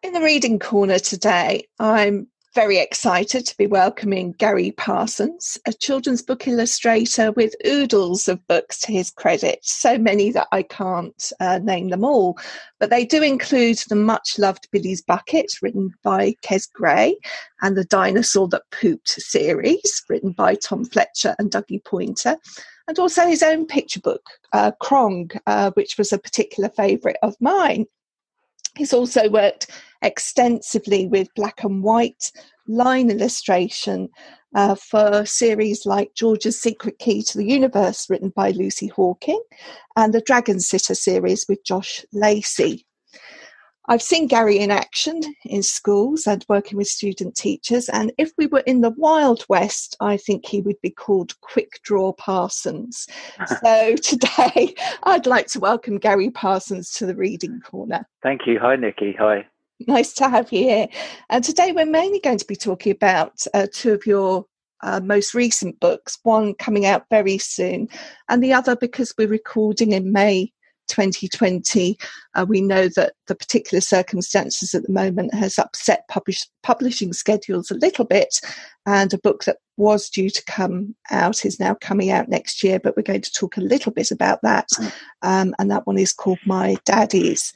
In the reading corner today, I'm very excited to be welcoming Gary Parsons, a children's book illustrator with oodles of books to his credit, so many that I can't uh, name them all. But they do include the much loved Billy's Bucket, written by Kes Gray, and the Dinosaur That Pooped series, written by Tom Fletcher and Dougie Poynter And also his own picture book, uh, Krong, uh, which was a particular favourite of mine. He's also worked extensively with black and white line illustration uh, for series like George's Secret Key to the Universe, written by Lucy Hawking, and the Dragon Sitter series with Josh Lacey. I've seen Gary in action in schools and working with student teachers. And if we were in the Wild West, I think he would be called Quick Draw Parsons. so today, I'd like to welcome Gary Parsons to the Reading Corner. Thank you. Hi, Nikki. Hi. Nice to have you here. And today, we're mainly going to be talking about uh, two of your uh, most recent books, one coming out very soon, and the other because we're recording in May 2020. Uh, we know that the particular circumstances at the moment has upset publish, publishing schedules a little bit, and a book that was due to come out is now coming out next year. But we're going to talk a little bit about that, um, and that one is called My Daddies.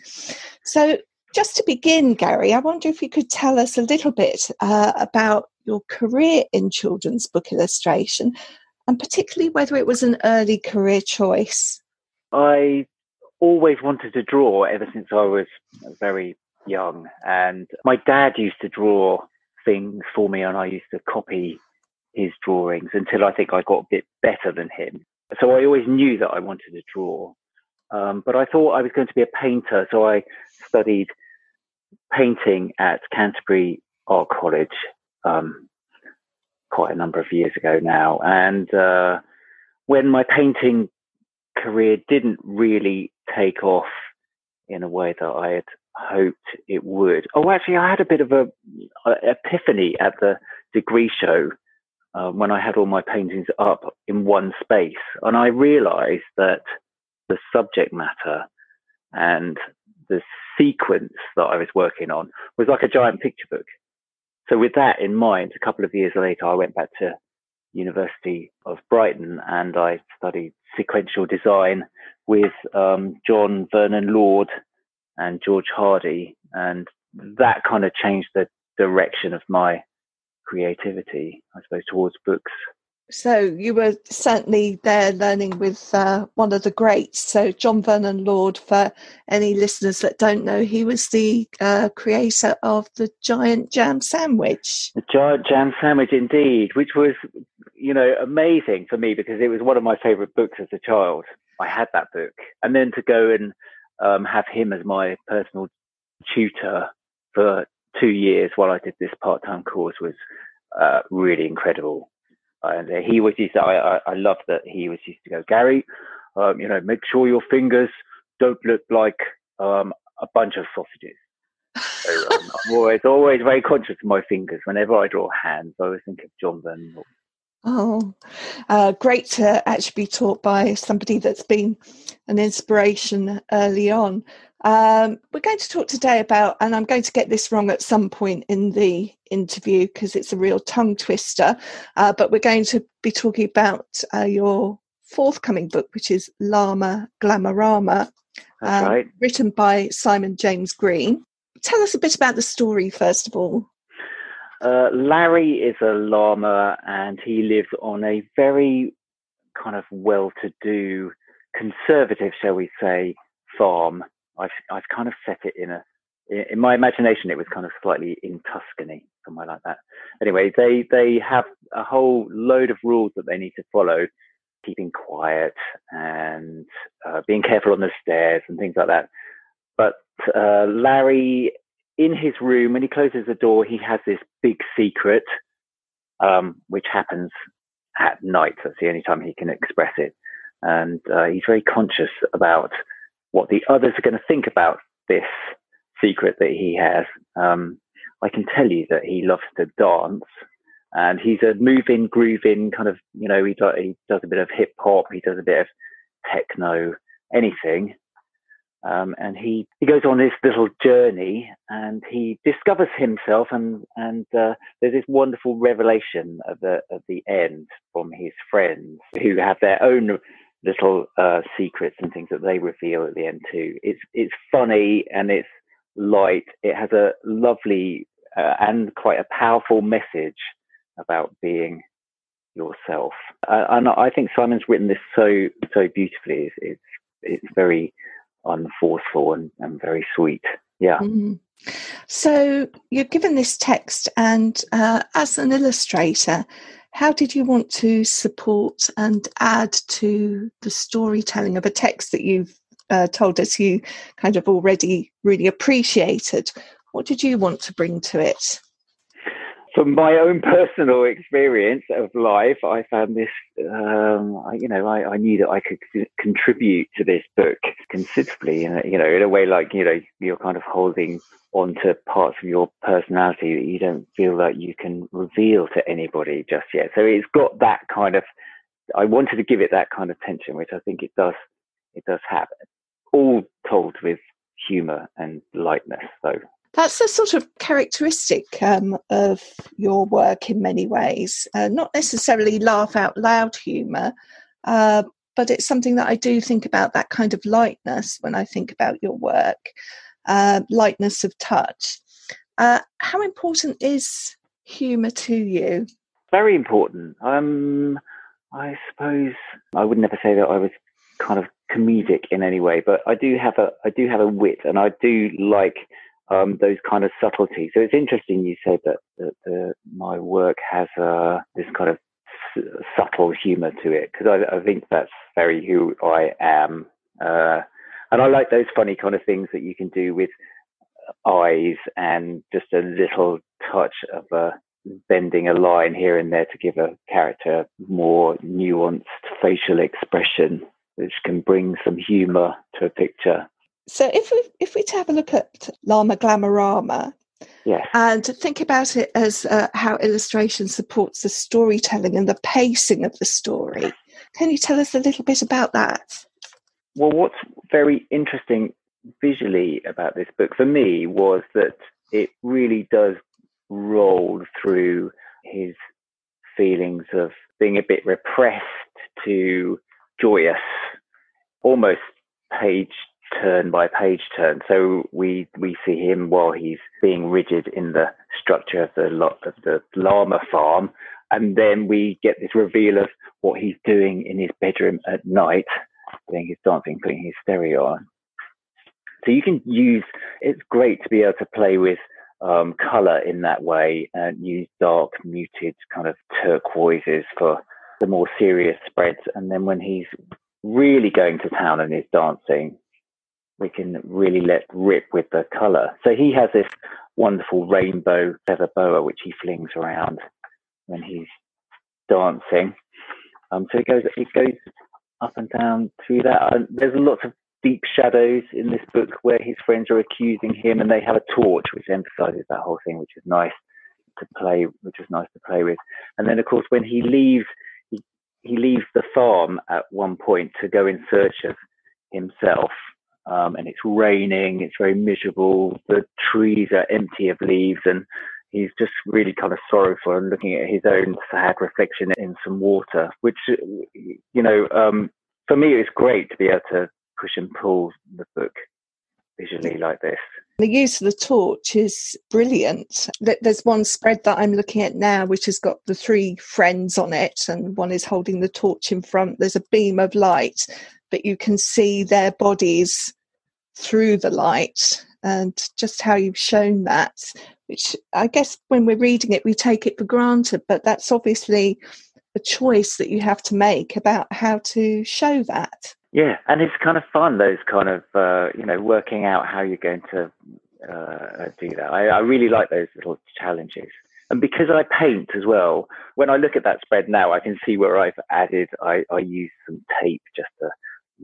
So, just to begin, Gary, I wonder if you could tell us a little bit uh, about your career in children's book illustration, and particularly whether it was an early career choice. I always wanted to draw ever since I was very young. And my dad used to draw things for me and I used to copy his drawings until I think I got a bit better than him. So I always knew that I wanted to draw. Um, but I thought I was going to be a painter. So I studied painting at Canterbury Art College um, quite a number of years ago now. And uh, when my painting career didn't really take off in a way that I had hoped it would. Oh, actually, I had a bit of a, a epiphany at the degree show uh, when I had all my paintings up in one space, and I realised that the subject matter and the sequence that I was working on was like a giant picture book. So with that in mind, a couple of years later, I went back to University of Brighton and I studied sequential design with um, John Vernon Lord and George Hardie. And that kind of changed the direction of my creativity, I suppose, towards books so you were certainly there learning with uh, one of the greats. So John Vernon Lord, for any listeners that don't know, he was the uh, creator of the giant jam sandwich. The giant jam sandwich, indeed, which was, you know, amazing for me because it was one of my favourite books as a child. I had that book, and then to go and um, have him as my personal tutor for two years while I did this part-time course was uh, really incredible and he was used to, I, I, I love that he was used to go, Gary, um, you know, make sure your fingers don't look like um, a bunch of sausages. So, um, I'm always, always very conscious of my fingers. Whenever I draw hands, I always think of John Vernon. Oh, uh, great to actually be taught by somebody that's been an inspiration early on. Um, we're going to talk today about, and I'm going to get this wrong at some point in the interview because it's a real tongue twister, uh, but we're going to be talking about uh, your forthcoming book, which is Llama Glamorama, uh, right. written by Simon James Green. Tell us a bit about the story, first of all. Uh, Larry is a llama and he lives on a very kind of well to do, conservative, shall we say, farm I've I've kind of set it in a in my imagination it was kind of slightly in Tuscany, somewhere like that. Anyway, they they have a whole load of rules that they need to follow, keeping quiet and uh, being careful on the stairs and things like that. But uh, Larry, in his room, when he closes the door, he has this big secret, um, which happens at night. That's the only time he can express it, and uh, he's very conscious about what the others are going to think about this secret that he has. Um, I can tell you that he loves to dance and he's a moving, grooving kind of, you know, he, do, he does a bit of hip hop, he does a bit of techno, anything. Um, and he, he goes on this little journey and he discovers himself and, and uh, there's this wonderful revelation of the, at the end from his friends who have their own little uh, secrets and things that they reveal at the end too. It's, it's funny and it's light. It has a lovely uh, and quite a powerful message about being yourself. Uh, and I think Simon's written this so so beautifully. It's it's, it's very unforceful and, and very sweet. Yeah. Mm. So you're given this text, and uh, as an illustrator, how did you want to support and add to the storytelling of a text that you've uh, told us you kind of already really appreciated? What did you want to bring to it? From my own personal experience of life, I found this, um, I, you know, I, I, knew that I could contribute to this book considerably, in a, you know, in a way like, you know, you're kind of holding on to parts of your personality that you don't feel that you can reveal to anybody just yet. So it's got that kind of, I wanted to give it that kind of tension, which I think it does, it does have, all told with humor and lightness. So that's a sort of characteristic um, of your work in many ways. Uh, not necessarily laugh out loud humour, uh, but it's something that I do think about that kind of lightness when I think about your work, uh, lightness of touch. Uh, how important is humour to you? Very important. Um, I suppose I would never say that I was kind of comedic in any way, but I do have a I do have a wit, and I do like um, those kind of subtleties. So it's interesting you said that, that uh, my work has uh, this kind of s- subtle humor to it because I, I, think that's very who I am. Uh, and I like those funny kind of things that you can do with eyes and just a little touch of a uh, bending a line here and there to give a character more nuanced facial expression, which can bring some humor to a picture. So if we if we have a look at Llama Glamorama, yes. and think about it as uh, how illustration supports the storytelling and the pacing of the story, can you tell us a little bit about that? Well, what's very interesting visually about this book for me was that it really does roll through his feelings of being a bit repressed to joyous, almost page turn by page turn. So we we see him while he's being rigid in the structure of the lot of the llama farm, and then we get this reveal of what he's doing in his bedroom at night, doing his dancing, putting his stereo on. So you can use. It's great to be able to play with um, color in that way and use dark, muted kind of turquoises for the more serious spreads. And then when he's really going to town and is dancing, we can really let rip with the color. So he has this wonderful rainbow feather boa which he flings around when he's dancing. Um, so it goes it goes up and down through that. And there's lots of deep shadows in this book where his friends are accusing him, and they have a torch which emphasizes that whole thing, which is nice to play, which is nice to play with. And then of course when he leaves, he leaves the farm at one point to go in search of himself um, and it's raining. It's very miserable. The trees are empty of leaves, and he's just really kind of sorrowful and looking at his own sad reflection in some water. Which, you know, um, for me, it's great to be able to push and pull the book visually like this. The use of the torch is brilliant. There's one spread that I'm looking at now, which has got the three friends on it, and one is holding the torch in front. There's a beam of light, but you can see their bodies through the light and just how you've shown that which i guess when we're reading it we take it for granted but that's obviously a choice that you have to make about how to show that yeah and it's kind of fun those kind of uh, you know working out how you're going to uh, do that I, I really like those little challenges and because I paint as well, when I look at that spread now, I can see where I've added. I, I use some tape just to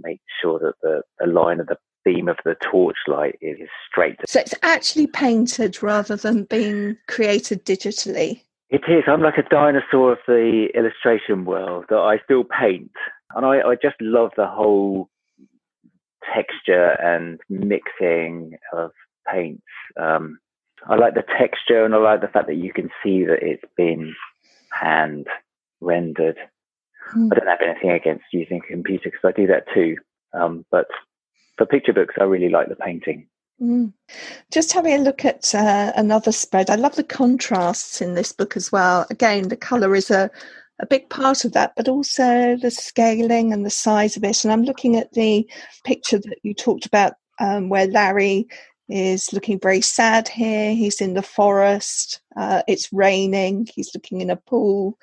make sure that the, the line of the beam of the torchlight is straight. So it's actually painted rather than being created digitally. It is. I'm like a dinosaur of the illustration world that I still paint. And I, I just love the whole texture and mixing of paints. Um, I like the texture and I like the fact that you can see that it's been hand rendered. Mm. I don't have anything against using a computer because I do that too. Um, but for picture books, I really like the painting. Mm. Just having a look at uh, another spread. I love the contrasts in this book as well. Again, the colour is a, a big part of that, but also the scaling and the size of it. And I'm looking at the picture that you talked about um, where Larry is looking very sad here. He's in the forest. Uh, it's raining. He's looking in a pool.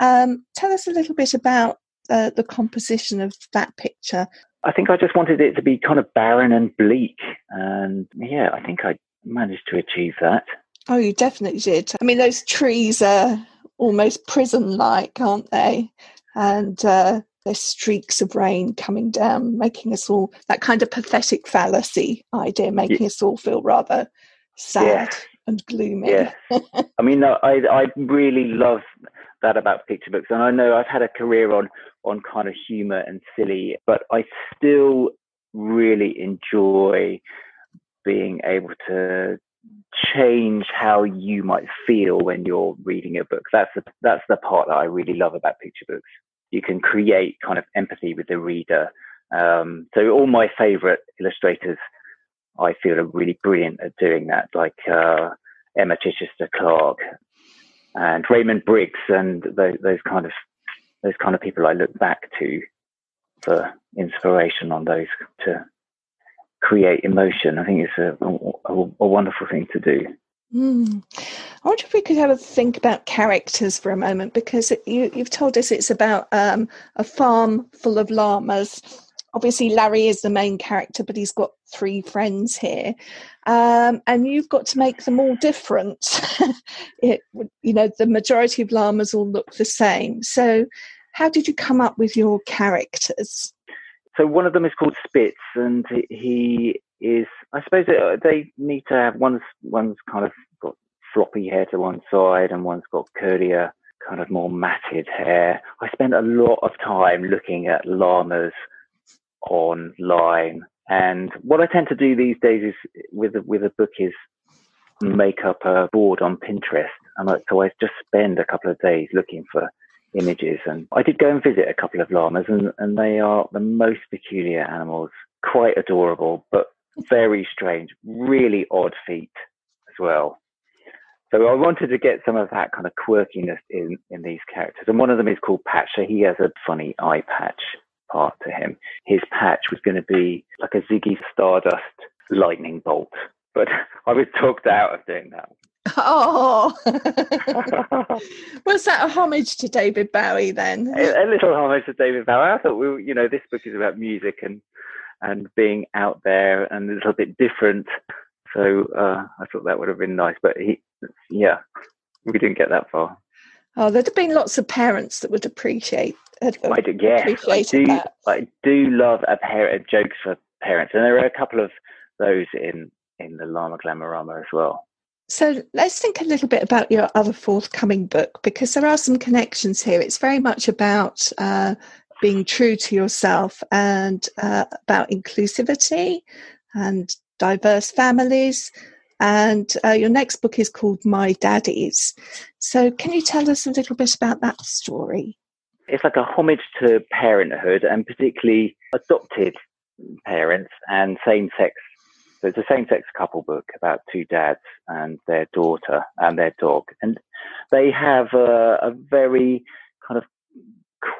Um, tell us a little bit about uh, the composition of that picture. I think I just wanted it to be kind of barren and bleak. And yeah, I think I managed to achieve that. Oh, you definitely did. I mean, those trees are almost prison like, aren't they? And uh, there's streaks of rain coming down, making us all that kind of pathetic fallacy idea, making yeah. us all feel rather sad yeah. and gloomy. Yeah. I mean, I I really love that about picture books, and I know I've had a career on on kind of humor and silly, but I still really enjoy being able to change how you might feel when you're reading a book. That's the, that's the part that I really love about picture books. You can create kind of empathy with the reader. Um, so all my favorite illustrators, I feel are really brilliant at doing that, like uh, Emma Chichester Clark and Raymond Briggs and those, those kind of those kind of people I look back to for inspiration on those to create emotion. I think it's a, a, a wonderful thing to do. Mm. I wonder if we could have a think about characters for a moment because you, have told us it's about um, a farm full of llamas. Obviously, Larry is the main character, but he's got three friends here, um, and you've got to make them all different. it, you know, the majority of llamas all look the same. So, how did you come up with your characters? So one of them is called Spitz, and he is. I suppose uh, they need to have one's one's kind of got floppy hair to one side, and one's got curlier, kind of more matted hair. I spent a lot of time looking at llamas online, and what I tend to do these days is with a, with a book is make up a board on Pinterest, and so I just spend a couple of days looking for images. And I did go and visit a couple of llamas, and, and they are the most peculiar animals, quite adorable, but very strange, really odd feet as well. So I wanted to get some of that kind of quirkiness in, in these characters. And one of them is called Patch. So he has a funny eye patch part to him. His patch was going to be like a Ziggy Stardust lightning bolt. But I was talked out of doing that. Oh, was that a homage to David Bowie then? A, a, little homage to David Bowie. I thought we, you know, this book is about music and and being out there and a little bit different. So uh, I thought that would have been nice, but he, yeah, we didn't get that far. Oh, there'd have been lots of parents that would appreciate. I do, yeah, I do. That. I do love a pair of jokes for parents, and there are a couple of those in in the Llama Glamorama as well. So let's think a little bit about your other forthcoming book because there are some connections here. It's very much about uh, being true to yourself and uh, about inclusivity and diverse families. And uh, your next book is called My Daddies. So, can you tell us a little bit about that story? It's like a homage to parenthood and particularly adopted parents and same sex so it's a same-sex couple book about two dads and their daughter and their dog, and they have a, a very kind of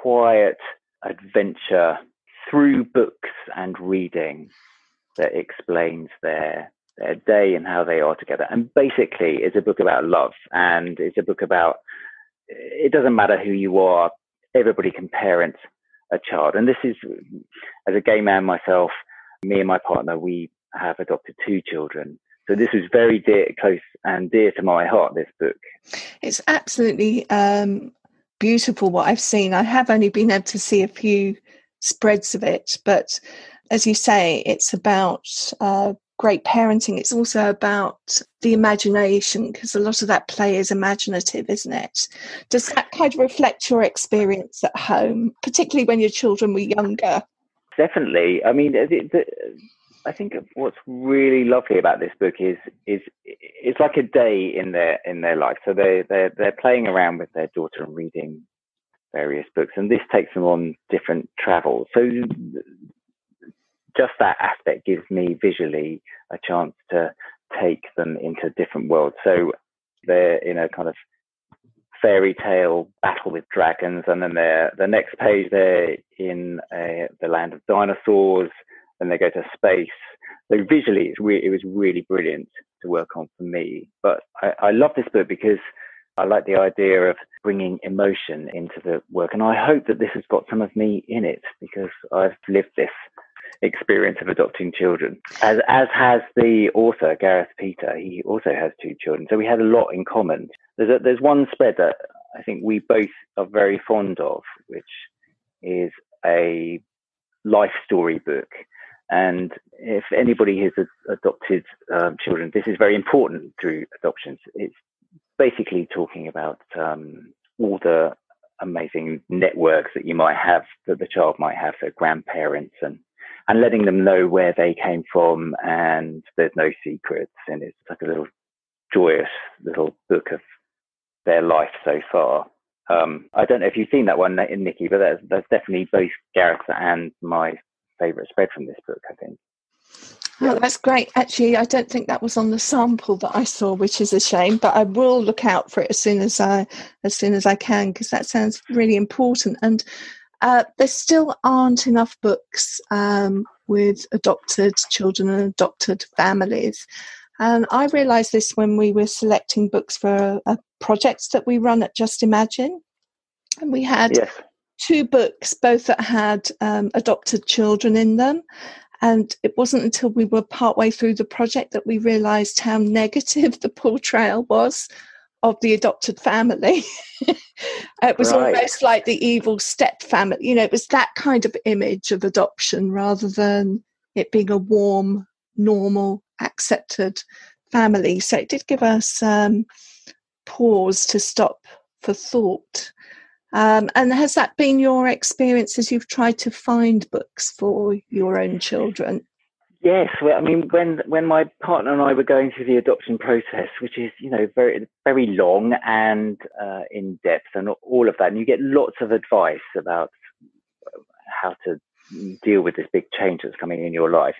quiet adventure through books and reading that explains their their day and how they are together. And basically, it's a book about love, and it's a book about it doesn't matter who you are, everybody can parent a child. And this is, as a gay man myself, me and my partner, we have adopted two children. So this was very dear, close and dear to my heart. This book. It's absolutely um, beautiful what I've seen. I have only been able to see a few spreads of it, but as you say, it's about uh, great parenting. It's also about the imagination because a lot of that play is imaginative, isn't it? Does that kind of reflect your experience at home, particularly when your children were younger? definitely. I mean, the, the, I think what's really lovely about this book is is it's like a day in their in their life. So they they they're playing around with their daughter and reading various books, and this takes them on different travels. So just that aspect gives me visually a chance to take them into different worlds. So they're in a kind of fairy tale battle with dragons, and then they're the next page they're in a, the land of dinosaurs, and they go to space. So visually, it's re- it was really brilliant to work on for me. But I, I love this book because I like the idea of bringing emotion into the work, and I hope that this has got some of me in it because I've lived this experience of adopting children, as as has the author Gareth Peter. He also has two children, so we had a lot in common. There's a, there's one spread that I think we both are very fond of, which is a life story book. And if anybody has adopted um, children, this is very important through adoptions. It's basically talking about um, all the amazing networks that you might have, that the child might have, their grandparents and and letting them know where they came from and there's no secrets and it's like a little joyous little book of their life so far. Um, I don't know if you've seen that one, Nikki, but that's, that's definitely both Gareth and my favourite spread from this book, I think. Oh, that's great. Actually, I don't think that was on the sample that I saw, which is a shame. But I will look out for it as soon as I as soon as I can because that sounds really important. And uh, there still aren't enough books um, with adopted children and adopted families. And I realised this when we were selecting books for a, a, project that we run at Just Imagine. And we had yes. Two books, both that had um, adopted children in them. And it wasn't until we were partway through the project that we realised how negative the portrayal was of the adopted family. it was right. almost like the evil step family. You know, it was that kind of image of adoption rather than it being a warm, normal, accepted family. So it did give us um, pause to stop for thought. Um, and has that been your experience as you've tried to find books for your own children? Yes, well, I mean, when when my partner and I were going through the adoption process, which is you know very very long and uh, in depth and all of that, and you get lots of advice about how to deal with this big change that's coming in your life.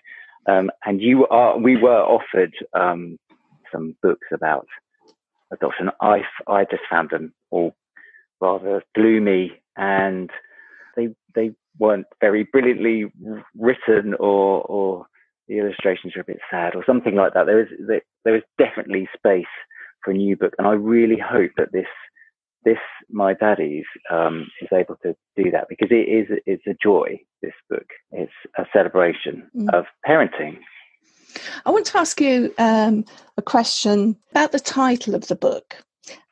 Um, and you are, we were offered um, some books about adoption. I I just found them all rather gloomy and they they weren't very brilliantly written or or the illustrations are a bit sad or something like that. There is there is definitely space for a new book, and I really hope that this this my daddies um, is able to do that because it is it's a joy. This book, it's a celebration mm. of parenting. I want to ask you um, a question about the title of the book.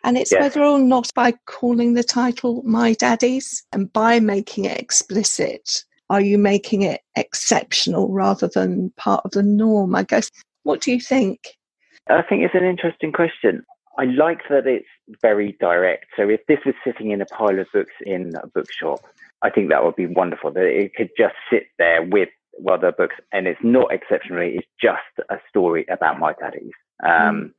And it's yes. whether or not by calling the title My Daddies and by making it explicit, are you making it exceptional rather than part of the norm? I guess. What do you think? I think it's an interesting question. I like that it's very direct. So if this was sitting in a pile of books in a bookshop, I think that would be wonderful. That it could just sit there with other books, and it's not exceptionally. It's just a story about my daddies. Um, mm.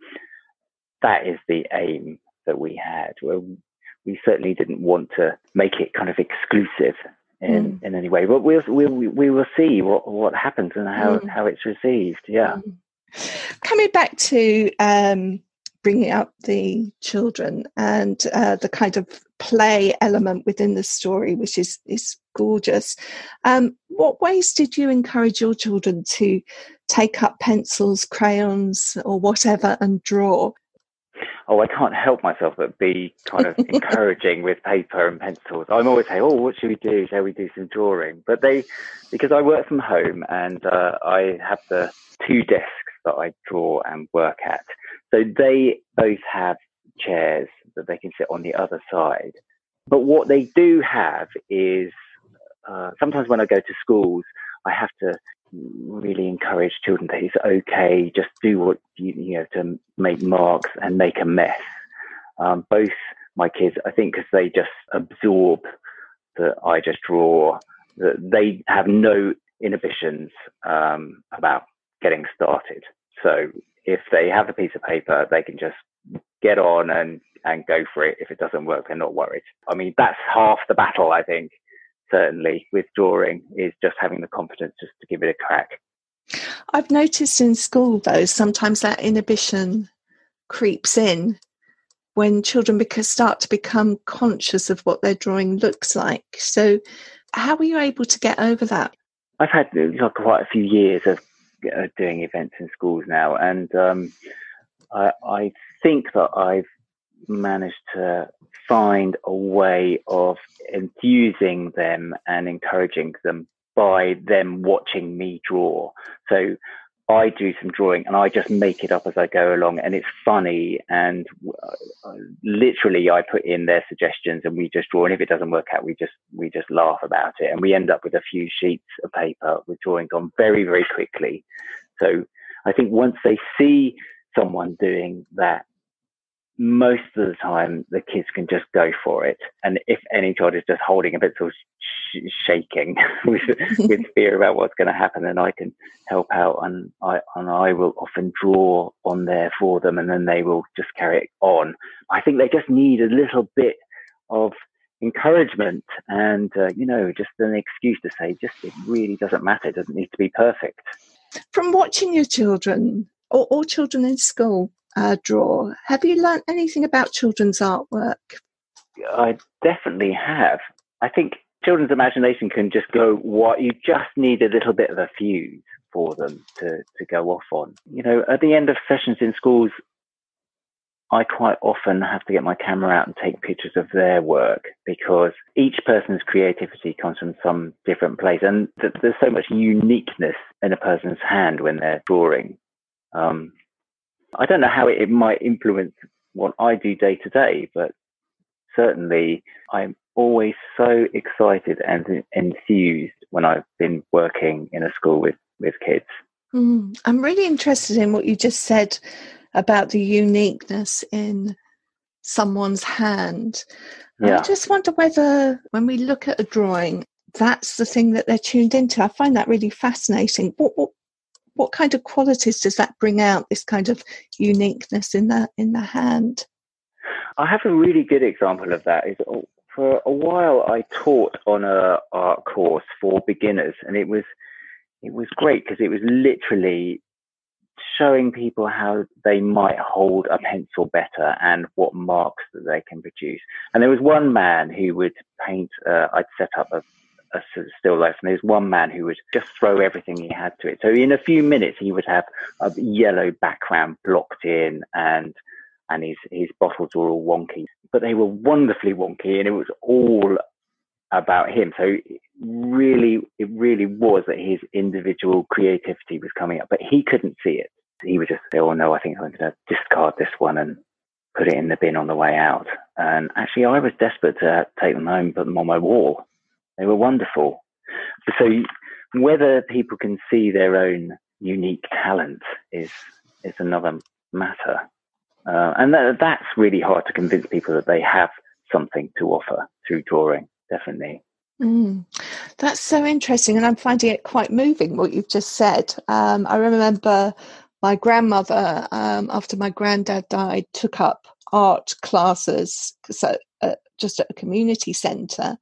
That is the aim that we had. We certainly didn't want to make it kind of exclusive in, mm. in any way. But we'll, we'll, we will see what, what happens and how, mm. how it's received. Yeah. Mm. Coming back to um, bringing up the children and uh, the kind of play element within the story, which is, is gorgeous. Um, what ways did you encourage your children to take up pencils, crayons, or whatever and draw? Oh, I can't help myself but be kind of encouraging with paper and pencils. I'm always saying, oh, what should we do? Shall we do some drawing? But they, because I work from home and uh, I have the two desks that I draw and work at. So they both have chairs that they can sit on the other side. But what they do have is uh, sometimes when I go to schools, I have to really encourage children that it's okay, just do what you, you know to make marks and make a mess. Um, both my kids, I think, because they just absorb that I just draw that they have no inhibitions um, about getting started. So if they have a piece of paper, they can just get on and, and go for it. If it doesn't work, they're not worried. I mean, that's half the battle, I think, certainly with drawing is just having the confidence just to give it a crack. I've noticed in school though, sometimes that inhibition creeps in when children because start to become conscious of what their drawing looks like. So how were you able to get over that? I've had like, quite a few years of uh, doing events in schools now, and um, I, I think that I've managed to find a way of enthusing them and encouraging them by them watching me draw. So I do some drawing and I just make it up as I go along and it's funny. And uh, literally I put in their suggestions and we just draw and if it doesn't work out we just we just laugh about it. And we end up with a few sheets of paper with drawings on very very quickly. So I think once they see someone doing that most of the time the kids can just go for it. And if any child is just holding a pencil sh- shaking with, with fear about what's going to happen, then I can help out and I, and I will often draw on there for them and then they will just carry it on. I think they just need a little bit of encouragement and, uh, you know, just an excuse to say, just it really doesn't matter. It doesn't need to be perfect. From watching your children or, or children in school, uh, draw. Have you learned anything about children's artwork? I definitely have. I think children's imagination can just go what you just need a little bit of a fuse for them to, to go off on. You know, at the end of sessions in schools, I quite often have to get my camera out and take pictures of their work because each person's creativity comes from some different place. And th- there's so much uniqueness in a person's hand when they're drawing. Um, I don't know how it, might influence what I do day to day, but certainly I'm always so excited and enthused when I've been working in a school with, with kids. Mm, I'm really interested in what you just said about the uniqueness in someone's hand. Yeah. I just wonder whether when we look at a drawing, that's the thing that they're tuned into. I find that really fascinating. What, what, what kind of qualities does that bring out? This kind of uniqueness in the in the hand. I have a really good example of that. Is for a while I taught on a art course for beginners, and it was it was great because it was literally showing people how they might hold a pencil better and what marks that they can produce. And there was one man who would paint. Uh, I'd set up a a still life. And there's one man who would just throw everything he had to it. So in a few minutes, he would have a yellow background blocked in and and his, his bottles were all wonky, but they were wonderfully wonky and it was all about him. So really, it really was that his individual creativity was coming up, but he couldn't see it. He would just say, oh no, I think I'm going to discard this one and put it in the bin on the way out. And actually, I was desperate to take them home, put them on my wall. They were wonderful. So whether people can see their own unique talent is is another matter, uh, and that, that's really hard to convince people that they have something to offer through drawing. Definitely. Mm, that's so interesting, and I'm finding it quite moving what you've just said. Um, I remember my grandmother, um, after my granddad died, took up art classes so, uh, just at a community centre.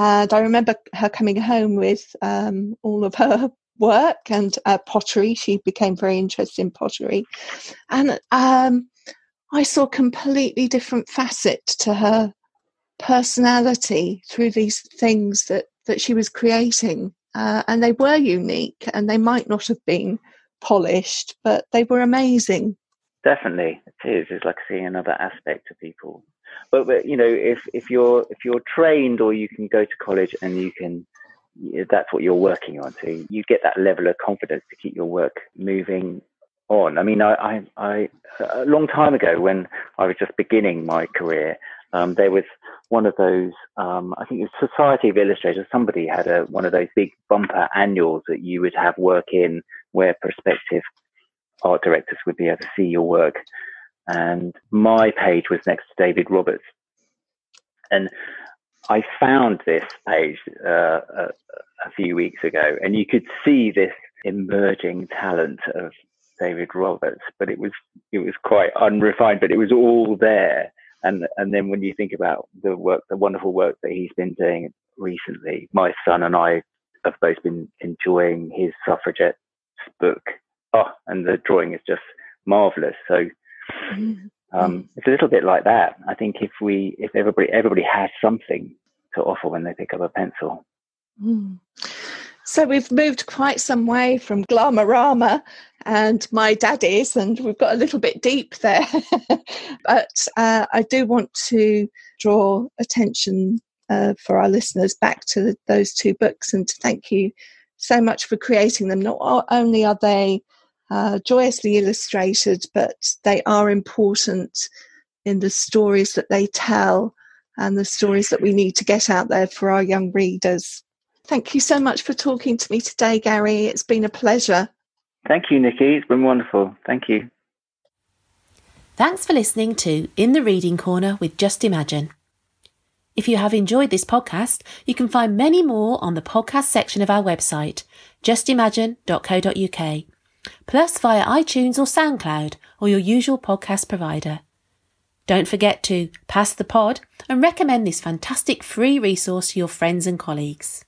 And I remember her coming home with um, all of her work and uh, pottery. She became very interested in pottery. And um, I saw a completely different facet to her personality through these things that, that she was creating. Uh, and they were unique and they might not have been polished, but they were amazing. Definitely, it is. It's like seeing another aspect of people but, but you know, if if you're if you're trained or you can go to college and you can that's what you're working on. So you get that level of confidence to keep your work moving on. I mean, I, I, I a long time ago when I was just beginning my career, um, there was one of those. Um, I think it was Society of Illustrators. Somebody had a one of those big bumper annuals that you would have work in, where prospective art directors would be able to see your work and my page was next to David Roberts. And I found this page uh, a, a few weeks ago, and you could see this emerging talent of David Roberts, but it was it was quite unrefined, but it was all there. And and then when you think about the work, the wonderful work that he's been doing recently, my son and I have both been enjoying his suffragettes book. Oh, and the drawing is just marvelous. So. Um, it's a little bit like that. I think if we, if everybody, everybody has something to offer when they pick up a pencil. Mm. So we've moved quite some way from Glamorama and my daddies, and we've got a little bit deep there. but uh, I do want to draw attention uh, for our listeners back to those two books and to thank you so much for creating them. Not only are they uh, joyously illustrated, but they are important in the stories that they tell and the stories that we need to get out there for our young readers. Thank you so much for talking to me today, Gary. It's been a pleasure. Thank you, Nikki. It's been wonderful. Thank you. Thanks for listening to In the Reading Corner with Just Imagine. If you have enjoyed this podcast, you can find many more on the podcast section of our website, justimagine.co.uk, plus via iTunes or SoundCloud or your usual podcast provider. Don't forget to pass the pod and recommend this fantastic free resource to your friends and colleagues.